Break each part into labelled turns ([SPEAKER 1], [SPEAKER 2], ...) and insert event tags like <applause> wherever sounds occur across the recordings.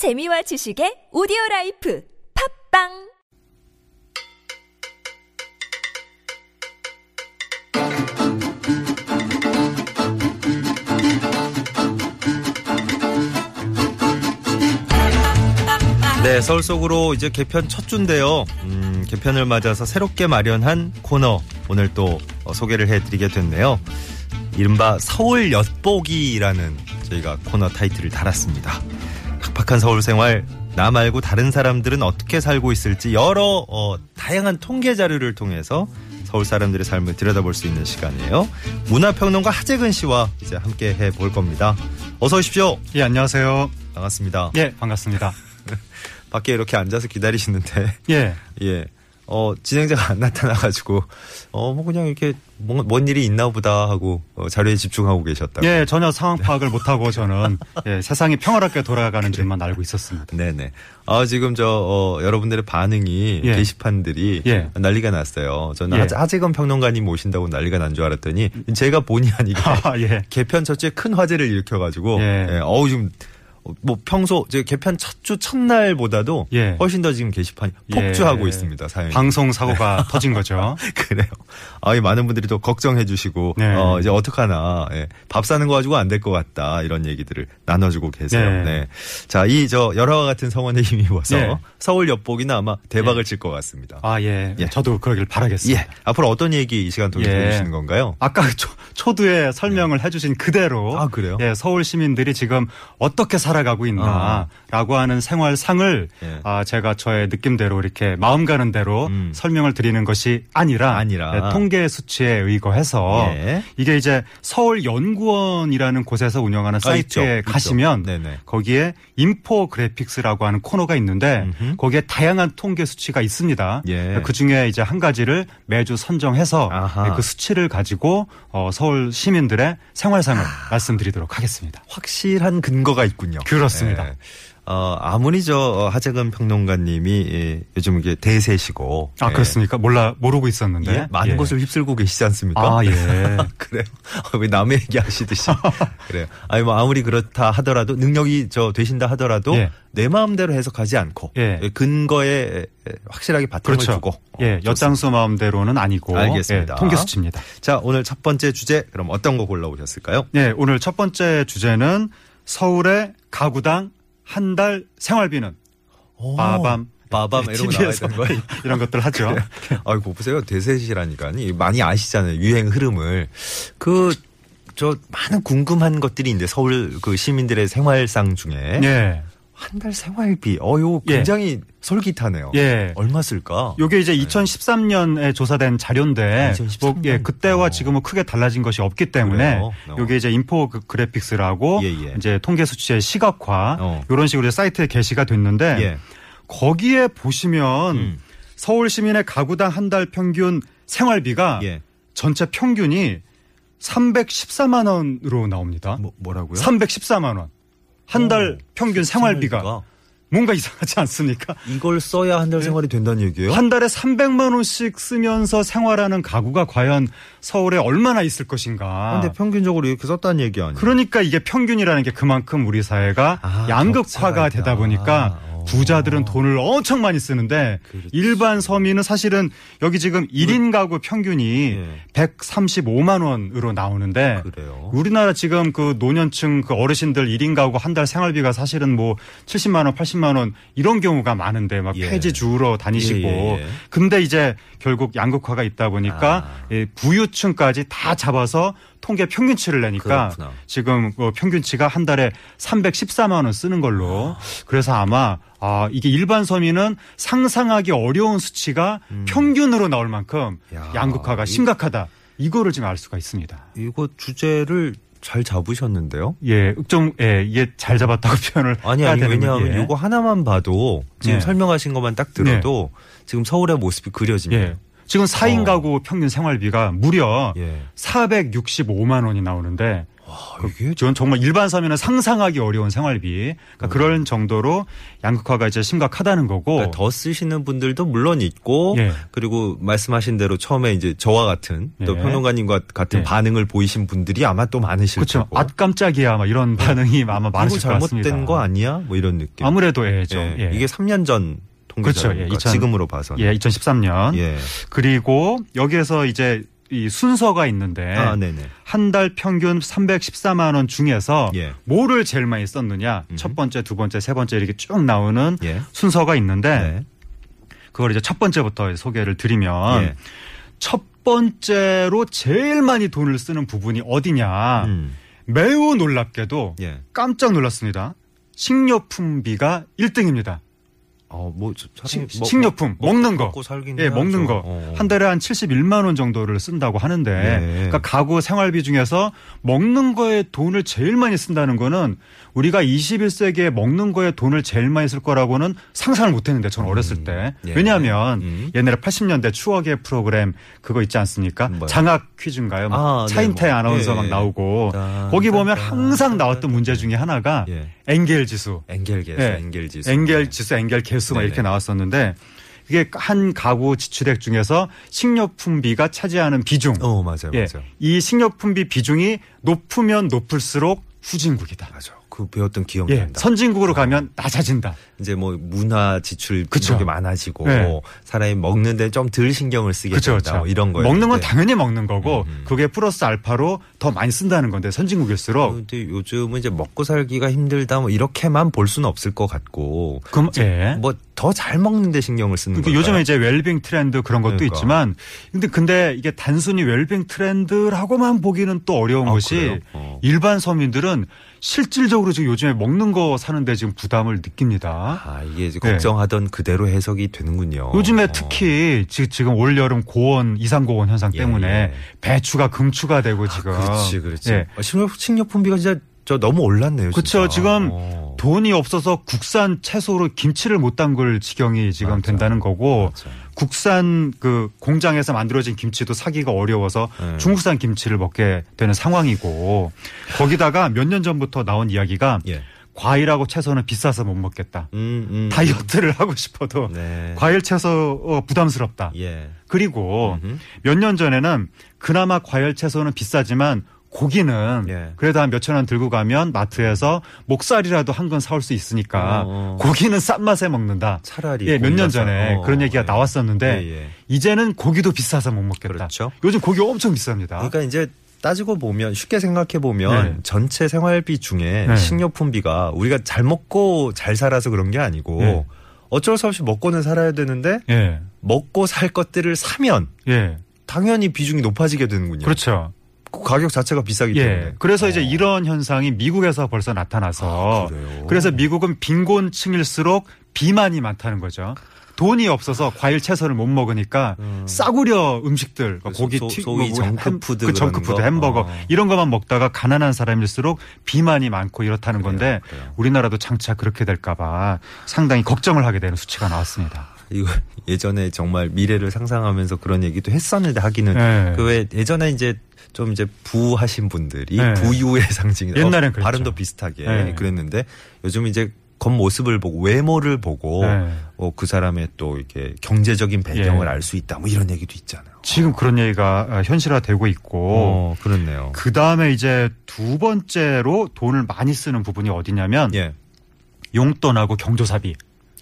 [SPEAKER 1] 재미와 지식의 오디오 라이프 팟빵
[SPEAKER 2] 네, 서울 속으로 이제 개편 첫 주인데요. 음, 개편을 맞아서 새롭게 마련한 코너 오늘 또 어, 소개를 해드리게 됐네요. 이른바 서울 엿보기라는 저희가 코너 타이틀을 달았습니다. 팍팍한 서울 생활 나 말고 다른 사람들은 어떻게 살고 있을지 여러 어, 다양한 통계 자료를 통해서 서울 사람들의 삶을 들여다볼 수 있는 시간이에요. 문화평론가 하재근 씨와 이제 함께 해볼 겁니다. 어서 오십시오.
[SPEAKER 3] 예, 안녕하세요.
[SPEAKER 2] 반갑습니다.
[SPEAKER 3] 예, 반갑습니다. <laughs>
[SPEAKER 2] 밖에 이렇게 앉아서 기다리시는데
[SPEAKER 3] 예. <laughs>
[SPEAKER 2] 예. 어, 진행자가 안 나타나가지고, 어, 뭐 그냥 이렇게 뭔, 뭔 일이 있나 보다 하고 어, 자료에 집중하고 계셨다고.
[SPEAKER 3] 예, 전혀 상황 파악을 못하고 저는 예, 세상이 평화롭게 돌아가는 줄만 알고 있었습니다.
[SPEAKER 2] 네네. 아, 지금 저, 어, 여러분들의 반응이
[SPEAKER 3] 예.
[SPEAKER 2] 게시판들이
[SPEAKER 3] 예.
[SPEAKER 2] 난리가 났어요. 저는
[SPEAKER 3] 예.
[SPEAKER 2] 하- 하재건 평론가님 모신다고 난리가 난 줄 알았더니 제가 본의 아니게 <laughs>
[SPEAKER 3] 아, 예.
[SPEAKER 2] 개편 첫주에 큰 화제를 일으켜가지고,
[SPEAKER 3] 예.
[SPEAKER 2] 예. 어우, 지금 뭐 평소 제 개편 첫 주 첫날보다도
[SPEAKER 3] 예.
[SPEAKER 2] 훨씬 더 지금 게시판이 폭주하고 있습니다. 사연이.
[SPEAKER 3] 방송 사고가 <laughs> 터진 거죠. <laughs>
[SPEAKER 2] 그래요. 아, 이 많은 분들이 또 걱정해 주시고,
[SPEAKER 3] 네.
[SPEAKER 2] 어, 이제 어떡하나, 예. 밥 사는 거 가지고 안 될 것 같다. 이런 얘기들을 나눠 주고 계세요. 네.
[SPEAKER 3] 네.
[SPEAKER 2] 자, 이 저 열화와 같은 성원에 힘입어서
[SPEAKER 3] 네.
[SPEAKER 2] 서울 엿보기는 아마 대박을 칠 것 같습니다.
[SPEAKER 3] 아, 예.
[SPEAKER 2] 예.
[SPEAKER 3] 저도 그러길 바라겠습니다.
[SPEAKER 2] 예. 앞으로 어떤 얘기 이 시간 통해서
[SPEAKER 3] 예.
[SPEAKER 2] 해주시는 건가요?
[SPEAKER 3] 아까 초, 초두에 설명을 해 주신 그대로
[SPEAKER 2] 아, 그래요?
[SPEAKER 3] 예, 서울 시민들이 지금 어떻게 살아가고 있나라고 하는 생활상을
[SPEAKER 2] 예.
[SPEAKER 3] 아, 제가 저의 느낌대로 이렇게 마음 가는 대로
[SPEAKER 2] 음.
[SPEAKER 3] 설명을 드리는 것이 아니라,
[SPEAKER 2] 아니라.
[SPEAKER 3] 예, 통계 수치에 의거해서
[SPEAKER 2] 예.
[SPEAKER 3] 이게 이제 서울 연구원이라는 곳에서 운영하는
[SPEAKER 2] 아,
[SPEAKER 3] 사이트에
[SPEAKER 2] 있죠.
[SPEAKER 3] 가시면
[SPEAKER 2] 있죠.
[SPEAKER 3] 거기에 infographics라고 하는 코너가 있는데
[SPEAKER 2] 음흠.
[SPEAKER 3] 거기에 다양한 통계 수치가 있습니다.
[SPEAKER 2] 예.
[SPEAKER 3] 그 중에 이제 한 가지를 매주 선정해서
[SPEAKER 2] 아하.
[SPEAKER 3] 그 수치를 가지고 어, 서울 시민들의 생활상을
[SPEAKER 2] 아.
[SPEAKER 3] 말씀드리도록 하겠습니다.
[SPEAKER 2] 확실한 근거가 있군요.
[SPEAKER 3] 그렇습니다.
[SPEAKER 2] 예. 어, 아무리 저 어, 하재근 평론가님이 예, 요즘 이게 대세시고
[SPEAKER 3] 아
[SPEAKER 2] 예.
[SPEAKER 3] 그렇습니까? 몰라 모르고 있었는데
[SPEAKER 2] 예, 많은
[SPEAKER 3] 예.
[SPEAKER 2] 곳을 휩쓸고 계시지 않습니까?
[SPEAKER 3] 아 예. <laughs>
[SPEAKER 2] 그래요. 어, 왜 남의 얘기 하시듯이. <laughs> 그래요. 아니, 뭐, 아무리 그렇다 하더라도, 능력이 저 되신다 하더라도,
[SPEAKER 3] 예.
[SPEAKER 2] 내 마음대로 해석하지 않고,
[SPEAKER 3] 예.
[SPEAKER 2] 근거에 확실하게 바탕을
[SPEAKER 3] 그렇죠.
[SPEAKER 2] 두고. 어,
[SPEAKER 3] 예. 엿장수 마음대로는 아니고
[SPEAKER 2] 알겠습니다.
[SPEAKER 3] 예, 통계 수치입니다.
[SPEAKER 2] 자, 오늘 첫 번째 주제, 그럼 어떤 거 골라오셨을까요?
[SPEAKER 3] 예, 오늘 첫 번째 주제는 서울의 가구당 한 달 생활비는 빠밤
[SPEAKER 2] 빠밤 이런 거 나와야 되는 거예요? <laughs>
[SPEAKER 3] 이런 것들 하죠. <laughs>
[SPEAKER 2] 아이고, 보세요. 대세시라니까. 많이 아시잖아요. 유행 흐름을. 그, 저, 많은 궁금한 것들이 있는데, 서울 그 시민들의 생활상 중에.
[SPEAKER 3] 예.
[SPEAKER 2] 한 달 생활비. 어, 요
[SPEAKER 3] 예.
[SPEAKER 2] 굉장히 솔깃하네요.
[SPEAKER 3] 예.
[SPEAKER 2] 얼마 쓸까?
[SPEAKER 3] 요게 이제 2013년에 조사된 자료인데
[SPEAKER 2] 2013
[SPEAKER 3] 뭐, 예,
[SPEAKER 2] 년.
[SPEAKER 3] 그때와
[SPEAKER 2] 어.
[SPEAKER 3] 지금은 크게 달라진 것이 없기 때문에?
[SPEAKER 2] 어.
[SPEAKER 3] 요게 이제 infographics라고
[SPEAKER 2] 예, 예.
[SPEAKER 3] 이제 통계 수치의 시각화
[SPEAKER 2] 어.
[SPEAKER 3] 이런 식으로 사이트에 게시가 됐는데
[SPEAKER 2] 예.
[SPEAKER 3] 거기에 보시면
[SPEAKER 2] 음.
[SPEAKER 3] 서울 시민의 가구당 한 달 평균 생활비가
[SPEAKER 2] 예.
[SPEAKER 3] 전체 평균이 314만 원으로 나옵니다.
[SPEAKER 2] 뭐, 뭐라고요?
[SPEAKER 3] 314만 원. 한달
[SPEAKER 2] 오,
[SPEAKER 3] 평균 생활비가. 뭔가 이상하지 않습니까?
[SPEAKER 2] 이걸 써야 한 달 생활이 된다는 얘기예요?
[SPEAKER 3] 한 달에 300만 원씩 쓰면서 생활하는 가구가 과연 서울에 얼마나 있을 것인가.
[SPEAKER 2] 근데 평균적으로 이렇게 썼다는 얘기 아니에요?
[SPEAKER 3] 그러니까 이게 평균이라는 게 그만큼 우리 사회가
[SPEAKER 2] 아,
[SPEAKER 3] 양극화가 되다. 보니까
[SPEAKER 2] 어.
[SPEAKER 3] 부자들은 돈을 엄청 많이 쓰는데
[SPEAKER 2] 그렇지.
[SPEAKER 3] 일반 서민은 사실은 여기 지금 1인 가구 평균이
[SPEAKER 2] 예.
[SPEAKER 3] 135만 원으로 나오는데
[SPEAKER 2] 그래요.
[SPEAKER 3] 우리나라 지금 그 노년층 그 어르신들 1인 가구 한 달 생활비가 사실은 뭐 70만 원, 80만 원 이런 경우가 많은데 막
[SPEAKER 2] 예.
[SPEAKER 3] 폐지 주우러 다니시고
[SPEAKER 2] 예, 예, 예.
[SPEAKER 3] 근데 이제 결국 양극화가 있다 보니까
[SPEAKER 2] 아.
[SPEAKER 3] 예, 부유층까지 다 잡아서 통계 평균치를 내니까
[SPEAKER 2] 그렇구나.
[SPEAKER 3] 지금 그 평균치가 한 달에 314만 원 쓰는 걸로 그래서 아마 아 이게 일반 서민은 상상하기 어려운 수치가 평균으로 나올 만큼
[SPEAKER 2] 음. 야,
[SPEAKER 3] 양극화가
[SPEAKER 2] 이-
[SPEAKER 3] 심각하다 이거를 지금 알 수가 있습니다.
[SPEAKER 2] 이거 주제를 잘 잡으셨는데요?
[SPEAKER 3] 예, 좀, 예, 이게 잘 잡았다고 <laughs> 표현을
[SPEAKER 2] 아니, 아니, 왜냐하면
[SPEAKER 3] 예.
[SPEAKER 2] 이거 하나만 봐도 지금
[SPEAKER 3] 예.
[SPEAKER 2] 설명하신 것만 딱 들어도 지금 서울의 모습이 그려집니다.
[SPEAKER 3] 예. 지금 4인
[SPEAKER 2] 어.
[SPEAKER 3] 가구 평균 생활비가 무려
[SPEAKER 2] 예.
[SPEAKER 3] 465만 원이 나오는데
[SPEAKER 2] 이게
[SPEAKER 3] 전 정말 일반 서민은 상상하기 어려운 생활비. 그러니까 그런 정도로 양극화가 이제 심각하다는 거고.
[SPEAKER 2] 그러니까 더 쓰시는 분들도 물론 있고
[SPEAKER 3] 예.
[SPEAKER 2] 그리고 말씀하신 대로 처음에 이제 저와 같은 또
[SPEAKER 3] 예.
[SPEAKER 2] 평론가님과 같은
[SPEAKER 3] 예.
[SPEAKER 2] 반응을 보이신 분들이 아마 또 많으실
[SPEAKER 3] 그렇죠.
[SPEAKER 2] 거고.
[SPEAKER 3] 아 깜짝이야. 막 이런 반응이 아마 많으실 것 같습니다.
[SPEAKER 2] 잘못된 거 아니야? 뭐 이런 느낌.
[SPEAKER 3] 아무래도 예죠.
[SPEAKER 2] 예.
[SPEAKER 3] 예.
[SPEAKER 2] 이게 3년 전
[SPEAKER 3] 그렇죠.
[SPEAKER 2] 통계죠.
[SPEAKER 3] 예. 2000
[SPEAKER 2] 지금으로 봐서.
[SPEAKER 3] 예, 2013년.
[SPEAKER 2] 예.
[SPEAKER 3] 그리고 여기에서 이제 이 순서가 있는데
[SPEAKER 2] 아, 네네.
[SPEAKER 3] 한달 평균 314만 원 중에서
[SPEAKER 2] 예.
[SPEAKER 3] 뭐를 제일 많이 썼느냐
[SPEAKER 2] 음흠.
[SPEAKER 3] 첫 번째, 두 번째, 세 번째 이렇게 쭉 나오는
[SPEAKER 2] 예.
[SPEAKER 3] 순서가 있는데
[SPEAKER 2] 네.
[SPEAKER 3] 그걸 이제 첫 번째부터 소개를 드리면
[SPEAKER 2] 예.
[SPEAKER 3] 첫 번째로 제일 많이 돈을 쓰는 부분이 어디냐
[SPEAKER 2] 음.
[SPEAKER 3] 매우 놀랍게도
[SPEAKER 2] 예.
[SPEAKER 3] 깜짝 놀랐습니다. 식료품비가 1등입니다.
[SPEAKER 2] 어, 뭐,
[SPEAKER 3] 식- 식료품
[SPEAKER 2] 먹-
[SPEAKER 3] 먹는 거.
[SPEAKER 2] 먹고 살긴
[SPEAKER 3] 예. 먹는 거.
[SPEAKER 2] 어.
[SPEAKER 3] 한 달에 한 71만 원 정도를 쓴다고 하는데
[SPEAKER 2] 예.
[SPEAKER 3] 그러니까 가구 생활비 중에서 먹는 거에 돈을 제일 많이 쓴다는 거는 우리가 21세기에 먹는 거에 돈을 제일 많이 쓸 거라고는 상상을 못 했는데 저는 어렸을 때.
[SPEAKER 2] 예.
[SPEAKER 3] 왜냐하면
[SPEAKER 2] 음.
[SPEAKER 3] 옛날에 80년대 추억의 프로그램 그거 있지 않습니까?
[SPEAKER 2] 뭐요?
[SPEAKER 3] 장학 퀴즈인가요? 막
[SPEAKER 2] 아, 네,
[SPEAKER 3] 차인태
[SPEAKER 2] 뭐.
[SPEAKER 3] 아나운서
[SPEAKER 2] 예,
[SPEAKER 3] 막
[SPEAKER 2] 예.
[SPEAKER 3] 나오고
[SPEAKER 2] 딴,
[SPEAKER 3] 거기 보면
[SPEAKER 2] 딴,
[SPEAKER 3] 항상
[SPEAKER 2] 딴,
[SPEAKER 3] 나왔던
[SPEAKER 2] 딴,
[SPEAKER 3] 문제
[SPEAKER 2] 딴.
[SPEAKER 3] 중에 하나가
[SPEAKER 2] 예.
[SPEAKER 3] 엥겔 지수.
[SPEAKER 2] 엥겔 계수,
[SPEAKER 3] 예.
[SPEAKER 2] 엥겔 지수.
[SPEAKER 3] 엥겔 지수, 엥겔 계수 막
[SPEAKER 2] 네네.
[SPEAKER 3] 이렇게 나왔었는데 이게 한 가구 지출액 중에서 식료품비가 차지하는 비중.
[SPEAKER 2] 어, 맞아요.
[SPEAKER 3] 예.
[SPEAKER 2] 맞아요.
[SPEAKER 3] 이 식료품비 비중이 높으면 높을수록 후진국이다.
[SPEAKER 2] 맞아. 그 배웠던 기억이
[SPEAKER 3] 예.
[SPEAKER 2] 난다.
[SPEAKER 3] 선진국으로 가면 낮아진다.
[SPEAKER 2] 이제 뭐 문화 지출
[SPEAKER 3] 그쵸.
[SPEAKER 2] 이게 많아지고
[SPEAKER 3] 네.
[SPEAKER 2] 사람이 먹는데 좀 덜 신경을 쓰게
[SPEAKER 3] 그렇죠.
[SPEAKER 2] 된다. 뭐 이런 거예요.
[SPEAKER 3] 먹는 건 당연히 먹는 거고
[SPEAKER 2] 음, 음.
[SPEAKER 3] 그게 플러스 알파로 더 많이 쓴다는 건데 선진국일수록
[SPEAKER 2] 근데 요즘은 이제 먹고 살기가 힘들다 뭐 이렇게만 볼 수는 없을 것 같고
[SPEAKER 3] 그럼 예.
[SPEAKER 2] 뭐 더 잘 먹는 데 신경을 쓰는 거예요.
[SPEAKER 3] 요즘에 이제 웰빙 트렌드 그런 것도
[SPEAKER 2] 그러니까.
[SPEAKER 3] 있지만 근데 근데 이게 단순히 웰빙 트렌드라고만 보기는 또 어려운
[SPEAKER 2] 아,
[SPEAKER 3] 것이?
[SPEAKER 2] 어.
[SPEAKER 3] 일반 서민들은 실질적으로 지금 요즘에 먹는 거 사는데 지금 부담을 느낍니다.
[SPEAKER 2] 아 이게 이제
[SPEAKER 3] 네.
[SPEAKER 2] 걱정하던 그대로 해석이 되는군요.
[SPEAKER 3] 요즘에
[SPEAKER 2] 어.
[SPEAKER 3] 특히 지- 지금 올 여름 고온 이상 고온 현상
[SPEAKER 2] 예,
[SPEAKER 3] 때문에
[SPEAKER 2] 예.
[SPEAKER 3] 배추가 금추가 되고 지금
[SPEAKER 2] 그렇지, 그렇지.
[SPEAKER 3] 예.
[SPEAKER 2] 아, 식료, 식료품비가 진짜 저 너무 올랐네요.
[SPEAKER 3] 그렇죠. 지금
[SPEAKER 2] 어.
[SPEAKER 3] 돈이 없어서 국산 채소로 김치를 못 담글 지경이 지금
[SPEAKER 2] 맞아.
[SPEAKER 3] 된다는 거고
[SPEAKER 2] 맞아.
[SPEAKER 3] 국산 그 공장에서 만들어진 김치도 사기가 어려워서
[SPEAKER 2] 네.
[SPEAKER 3] 중국산 김치를 먹게 되는 상황이고 거기다가 몇 년 전부터 나온 이야기가
[SPEAKER 2] 예.
[SPEAKER 3] 과일하고 채소는 비싸서 못 먹겠다.
[SPEAKER 2] 음, 음.
[SPEAKER 3] 다이어트를 하고 싶어도
[SPEAKER 2] 네.
[SPEAKER 3] 과일 채소 어, 부담스럽다.
[SPEAKER 2] 예.
[SPEAKER 3] 그리고. 몇 년 전에는 그나마 과일 채소는 비싸지만 고기는
[SPEAKER 2] 예.
[SPEAKER 3] 그래도 한 몇천 원 들고 가면 마트에서 목살이라도 한 건 사올 수 있으니까
[SPEAKER 2] 어, 어.
[SPEAKER 3] 고기는 싼 맛에 먹는다.
[SPEAKER 2] 차라리
[SPEAKER 3] 예, 몇 년 전에
[SPEAKER 2] 싸- 어,
[SPEAKER 3] 그런 얘기가
[SPEAKER 2] 예.
[SPEAKER 3] 나왔었는데
[SPEAKER 2] 예, 예.
[SPEAKER 3] 이제는 고기도 비싸서 못 먹겠다.
[SPEAKER 2] 그렇죠.
[SPEAKER 3] 요즘 고기 엄청 비쌉니다.
[SPEAKER 2] 그러니까 이제 따지고 보면 쉽게 생각해 보면
[SPEAKER 3] 네.
[SPEAKER 2] 전체 생활비 중에
[SPEAKER 3] 네.
[SPEAKER 2] 식료품비가 우리가 잘 먹고 잘 살아서 그런 게 아니고
[SPEAKER 3] 네.
[SPEAKER 2] 어쩔 수 없이 먹고는 살아야 되는데
[SPEAKER 3] 예.
[SPEAKER 2] 먹고 살 것들을 사면
[SPEAKER 3] 예.
[SPEAKER 2] 당연히 비중이 높아지게 되는군요.
[SPEAKER 3] 그렇죠.
[SPEAKER 2] 그 가격 자체가 비싸기 때문에.
[SPEAKER 3] 예. 그래서 이제
[SPEAKER 2] 어.
[SPEAKER 3] 이런 현상이 미국에서 벌써 나타나서
[SPEAKER 2] 아, 그래요?
[SPEAKER 3] 그래서 미국은 빈곤층일수록 비만이 많다는 거죠. 돈이 없어서 과일 채소를 못 먹으니까
[SPEAKER 2] 음.
[SPEAKER 3] 싸구려 음식들
[SPEAKER 2] 그래서
[SPEAKER 3] 고기
[SPEAKER 2] 소-
[SPEAKER 3] 튀
[SPEAKER 2] 소위
[SPEAKER 3] 뭐
[SPEAKER 2] 정크푸드
[SPEAKER 3] 그 정크푸드
[SPEAKER 2] 거?
[SPEAKER 3] 햄버거
[SPEAKER 2] 어.
[SPEAKER 3] 이런 것만 먹다가 가난한 사람일수록 비만이 많고 이렇다는 건데
[SPEAKER 2] 그래요.
[SPEAKER 3] 우리나라도 장차 그렇게 될까봐 상당히 걱정을 하게 되는 수치가 나왔습니다.
[SPEAKER 2] 이거 <laughs> 예전에 정말 미래를 상상하면서 그런 얘기도 했었는데 하기는
[SPEAKER 3] 네.
[SPEAKER 2] 그왜 예전에 이제 좀 이제 부하신 분들이
[SPEAKER 3] 네.
[SPEAKER 2] 부유의 <laughs> 상징
[SPEAKER 3] 옛날엔 그랬죠.
[SPEAKER 2] 발음도 비슷하게
[SPEAKER 3] 네.
[SPEAKER 2] 그랬는데 요즘 이제 겉모습을 보고 외모를 보고
[SPEAKER 3] 네.
[SPEAKER 2] 어, 그 사람의 또 이렇게 경제적인 배경을
[SPEAKER 3] 예.
[SPEAKER 2] 알수 있다 뭐 이런 얘기도 있잖아요.
[SPEAKER 3] 지금 그런 얘기가 어, 현실화되고 있고
[SPEAKER 2] 어, 그렇네요.
[SPEAKER 3] 그 다음에 이제 두 번째로 돈을 많이 쓰는 부분이 어디냐면
[SPEAKER 2] 예.
[SPEAKER 3] 용돈하고 경조사비.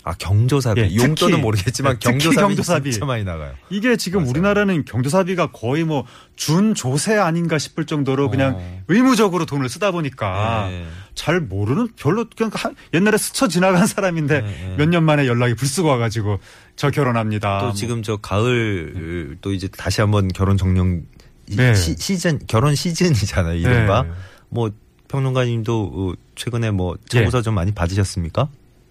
[SPEAKER 2] 아 경조사비
[SPEAKER 3] 예,
[SPEAKER 2] 용돈은
[SPEAKER 3] 특히,
[SPEAKER 2] 모르겠지만
[SPEAKER 3] 예,
[SPEAKER 2] 경조사비,
[SPEAKER 3] 경조사비.
[SPEAKER 2] 진짜 많이 나가요.
[SPEAKER 3] 이게 지금
[SPEAKER 2] 맞아요.
[SPEAKER 3] 우리나라는 경조사비가 거의 뭐 준조세 아닌가 싶을 정도로 그냥
[SPEAKER 2] 어.
[SPEAKER 3] 의무적으로 돈을 쓰다 보니까
[SPEAKER 2] 예.
[SPEAKER 3] 잘 모르는 별로 그냥 한- 옛날에 스쳐 지나간 사람인데
[SPEAKER 2] 네, 네.
[SPEAKER 3] 몇년 만에 연락이 불쑥 와가지고 저 결혼합니다.
[SPEAKER 2] 또
[SPEAKER 3] 뭐.
[SPEAKER 2] 지금 저 가을 또 이제 다시 한번 결혼 정령 이-
[SPEAKER 3] 네.
[SPEAKER 2] 시, 시즌 결혼 시즌이잖아요 이른바
[SPEAKER 3] 네.
[SPEAKER 2] 뭐 평론가님도 어, 최근에 뭐 청구서 좀 많이 받으셨습니까?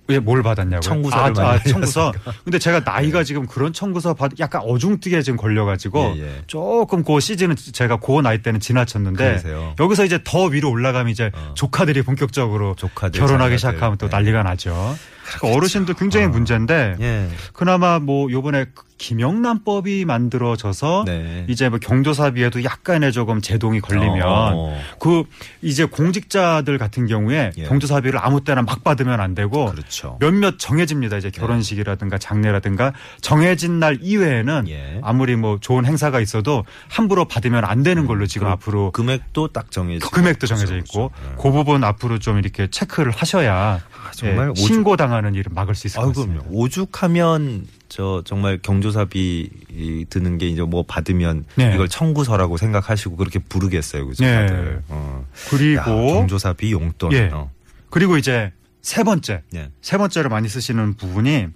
[SPEAKER 3] 예, 뭘 받았냐고요?
[SPEAKER 2] 청구서를
[SPEAKER 3] 아, 아, 청구서. 근데 제가 나이가 지금 그런 청구서 받 약간 어중뜨게 지금 걸려가지고
[SPEAKER 2] 예, 예.
[SPEAKER 3] 조금 그 시즌은 제가 그 나이 때는 지나쳤는데
[SPEAKER 2] 그러세요?
[SPEAKER 3] 여기서 이제 더 위로 올라가면 이제
[SPEAKER 2] 어.
[SPEAKER 3] 조카들이 본격적으로
[SPEAKER 2] 조카들,
[SPEAKER 3] 결혼하기
[SPEAKER 2] 자녀들.
[SPEAKER 3] 시작하면 또
[SPEAKER 2] 네.
[SPEAKER 3] 난리가 나죠. 그러니까 어르신들 굉장히 문제인데
[SPEAKER 2] 예.
[SPEAKER 3] 그나마 뭐 요번에 김영란법이 만들어져서
[SPEAKER 2] 네.
[SPEAKER 3] 이제 뭐 경조사비에도 약간의 조금 제동이 걸리면
[SPEAKER 2] 어.
[SPEAKER 3] 그 이제 공직자들 같은 경우에
[SPEAKER 2] 예.
[SPEAKER 3] 경조사비를 아무 때나 막 받으면 안 되고
[SPEAKER 2] 그렇죠.
[SPEAKER 3] 몇몇 정해집니다. 이제 결혼식이라든가 장례라든가 정해진 날 이외에는
[SPEAKER 2] 예.
[SPEAKER 3] 아무리 뭐 좋은 행사가 있어도 함부로 받으면 안 되는 걸로 지금 앞으로
[SPEAKER 2] 금액도 딱 정해져.
[SPEAKER 3] 그 금액도 정해져 있고 그 부분 앞으로 좀 이렇게 체크를 하셔야
[SPEAKER 2] 정말
[SPEAKER 3] 예,
[SPEAKER 2] 오죽-
[SPEAKER 3] 신고 당하는 일을 막을 수 있을 것
[SPEAKER 2] 아유,
[SPEAKER 3] 같습니다.
[SPEAKER 2] 그럼요. 오죽하면 저 정말 경조사비 이 드는 게 이제 뭐 받으면
[SPEAKER 3] 네.
[SPEAKER 2] 이걸 청구서라고 생각하시고 그렇게 부르겠어요, 그죠?
[SPEAKER 3] 네.
[SPEAKER 2] 다들. 어. 야,
[SPEAKER 3] 그리고
[SPEAKER 2] 경조사비 용돈.
[SPEAKER 3] 예.
[SPEAKER 2] 어.
[SPEAKER 3] 그리고 이제 세 번째
[SPEAKER 2] 예.
[SPEAKER 3] 세 번째로 많이 쓰시는 부분이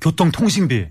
[SPEAKER 3] 교통통신비.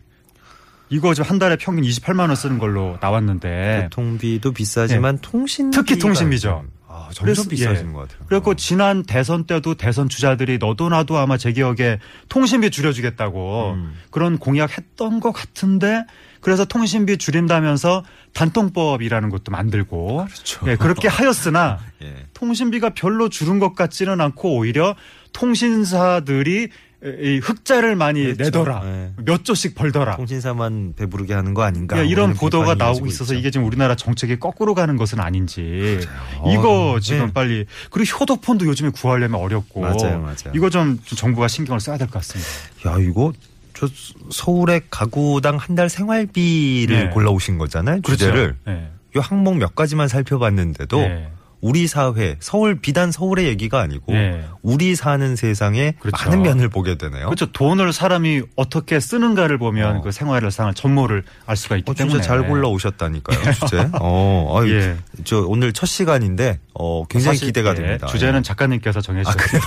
[SPEAKER 3] 이거 지금 한 달에 평균 28만 원 쓰는 걸로 나왔는데
[SPEAKER 2] 교통비도 비싸지만 통신
[SPEAKER 3] 네. 특히 통신비죠.
[SPEAKER 2] 아, 점점
[SPEAKER 3] 그래서-
[SPEAKER 2] 비싸지는
[SPEAKER 3] 예.
[SPEAKER 2] 것 같아요.
[SPEAKER 3] 그래고 지난 대선 때도 대선 주자들이 너도 나도 아마 제 기억에 통신비 줄여주겠다고
[SPEAKER 2] 음.
[SPEAKER 3] 그런 공약했던 것 같은데 그래서 통신비 줄인다면서 단통법이라는 것도 만들고
[SPEAKER 2] 그렇죠.
[SPEAKER 3] 예, 그렇게 <laughs> 하였으나
[SPEAKER 2] 예.
[SPEAKER 3] 통신비가 별로 줄은 것 같지는 않고 오히려 통신사들이 이 흑자를 많이
[SPEAKER 2] 그렇죠.
[SPEAKER 3] 내더라
[SPEAKER 2] 네.
[SPEAKER 3] 몇 조씩 벌더라
[SPEAKER 2] 통신사만 배부르게 하는 거 아닌가?
[SPEAKER 3] 예, 이런 보도가 나오고 있어서
[SPEAKER 2] 있죠.
[SPEAKER 3] 이게 지금 우리나라 정책이 거꾸로 가는 것은 아닌지
[SPEAKER 2] 어,
[SPEAKER 3] 이거 지금
[SPEAKER 2] 네.
[SPEAKER 3] 빨리 그리고 효도폰도 요즘에 구하려면 어렵고
[SPEAKER 2] 맞아요, 맞아요.
[SPEAKER 3] 이거 좀 정부가 신경을 써야 될 것 같습니다.
[SPEAKER 2] 야 이거 저 서울의 가구당 한 달 생활비를
[SPEAKER 3] 네.
[SPEAKER 2] 골라 오신 거잖아요. 주제를
[SPEAKER 3] 네.
[SPEAKER 2] 이 항목 몇 가지만 살펴봤는데도
[SPEAKER 3] 네.
[SPEAKER 2] 우리 사회 서울 비단 서울의 얘기가 아니고
[SPEAKER 3] 네.
[SPEAKER 2] 우리 사는 세상의
[SPEAKER 3] 그렇죠.
[SPEAKER 2] 많은 면을 보게 되네요.
[SPEAKER 3] 그렇죠. 돈을 사람이 어떻게 쓰는가를 보면
[SPEAKER 2] 어.
[SPEAKER 3] 그 생활상을 전모를 알 수가 있기
[SPEAKER 2] 어, 진짜
[SPEAKER 3] 때문에
[SPEAKER 2] 잘 골라 오셨다니까요, 주제. <laughs> 어, 아유,
[SPEAKER 3] 예.
[SPEAKER 2] 저 오늘 첫 시간인데 어, 굉장히 기대가
[SPEAKER 3] 예,
[SPEAKER 2] 됩니다.
[SPEAKER 3] 주제는 작가님께서 정해주셨어요.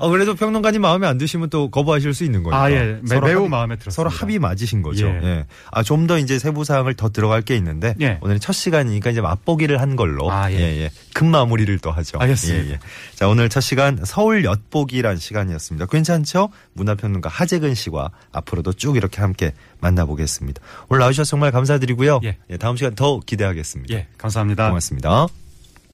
[SPEAKER 2] 아, <laughs> 그래도 평론가님 마음에 안 드시면 또 거부하실 수 있는 거니까.
[SPEAKER 3] 아, 예. 매- 매우
[SPEAKER 2] 합의-
[SPEAKER 3] 마음에 들었습니다.
[SPEAKER 2] 서로 합의 맞으신 거죠.
[SPEAKER 3] 예.
[SPEAKER 2] 예. 아, 좀 더 이제 세부 사항을 더 들어갈 게 있는데
[SPEAKER 3] 예.
[SPEAKER 2] 오늘 첫 시간이니까 이제 맛보기를 한 걸로
[SPEAKER 3] 아, 예.
[SPEAKER 2] 예, 예. 금 마무리를 또 하죠.
[SPEAKER 3] 알겠습니다.
[SPEAKER 2] 예, 예. 자, 오늘 첫 시간 서울 엿보기란 시간이었습니다. 괜찮죠? 문화평론가 하재근 씨와 앞으로도 쭉 이렇게 함께 만나보겠습니다. 오늘 나오셔서 정말 감사드리고요.
[SPEAKER 3] 예.
[SPEAKER 2] 예, 다음 시간 더 기대하겠습니다.
[SPEAKER 3] 예, 감사합니다.
[SPEAKER 2] 고맙습니다.